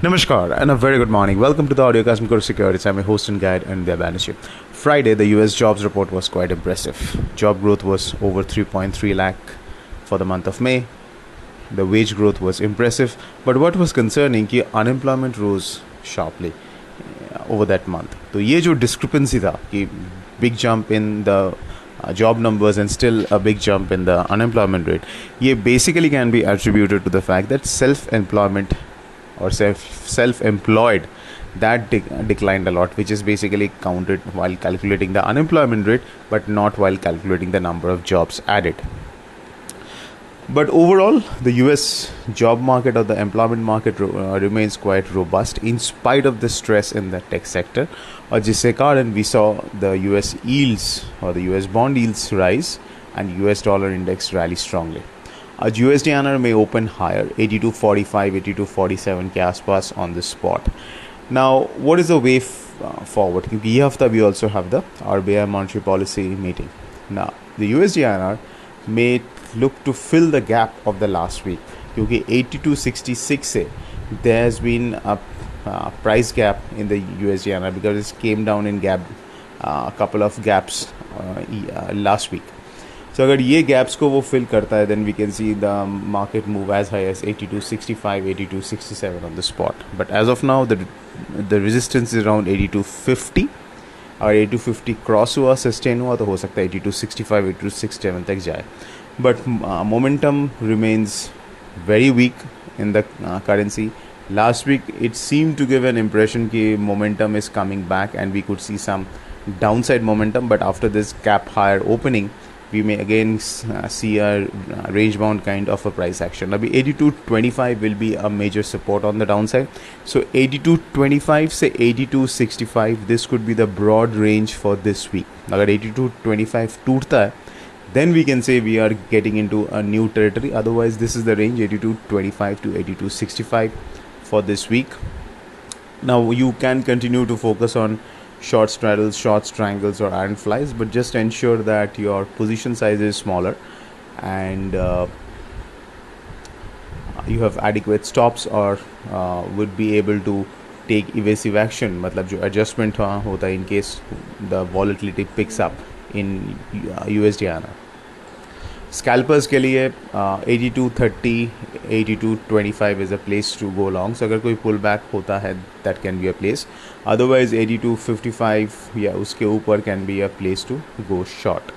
Namaskar and a very good morning. Welcome to the audio Cosmic Securities. I'm your host and guide and Banishu. Friday, the US jobs report was quite impressive. Job growth was over 3.3 lakh for the month of May. The wage growth was impressive, but what was concerning कि unemployment rose sharply uh, over that month. तो ये जो discrepancy था कि big jump in the uh, job numbers and still a big jump in the unemployment rate, ये basically can be attributed to the fact that self-employment or self employed that de- declined a lot which is basically counted while calculating the unemployment rate but not while calculating the number of jobs added. But overall the us job market or the employment market uh, remains quite robust in spite of the stress in the tech sector. or jisse and we saw the us yields or the us bond yields rise and us dollar index rally strongly. आज USD INR may open higher 82.45 82.47 के आसपास on the spot now what is the way f- uh, forward क्योंकि ये हफ्ता we also have the RBI monetary policy meeting now the USD INR may look to fill the gap of the last week क्योंकि 82.66 से there has been a uh, price gap in the USD INR because it came down in gap uh, a couple of gaps uh, uh, last week so अगर ये gaps को वो fill करता है then we can see the market move as high as eighty two sixty five eighty two sixty seven on the spot but as of now the resistance is around eighty two fifty अगर eighty two fifty cross हुआ sustain हुआ तो हो सकता है eighty two sixty five eighty two sixty seven तक जाए but momentum remains very weak in the currency last week it seem to give an impression कि momentum is coming back and we could see some down side momentum but after this gap higher opening we may again uh, see a uh, range bound kind of a price action. Now, 82.25 will be a major support on the downside. So, 82.25 say 82.65, this could be the broad range for this week. Now, 82.25 toota then we can say we are getting into a new territory. Otherwise, this is the range 82.25 to 82.65 for this week. Now, you can continue to focus on short straddles short strangles or iron flies but just ensure that your position size is smaller and uh, you have adequate stops or uh, would be able to take evasive action मतलब जो adjustment hota है in case the volatility picks up in USD आना scalpers के लिए eighty two thirty eighty two twenty five is a place to go long so अगर कोई pull back होता है that can be a place otherwise eighty two fifty five या उसके ऊपर can be a place to go short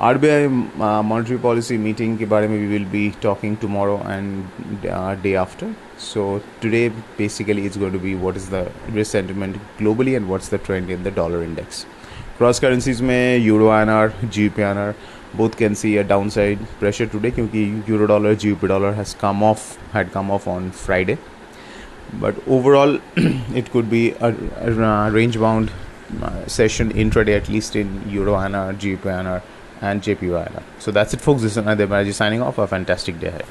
R B I monetary policy meeting के बारे में we will be talking tomorrow and day after so today basically it's going to be what is the risk sentiment globally and what's the trend in the dollar index cross currencies में euro N R G P N R both can see a downside pressure today क्योंकि euro dollar GBP dollar has come off had come off on Friday but overall it could be a, a range bound uh, session intraday at least in euro INR GBP INR and JPY INR so that's it folks this is Anand signing off a fantastic day ahead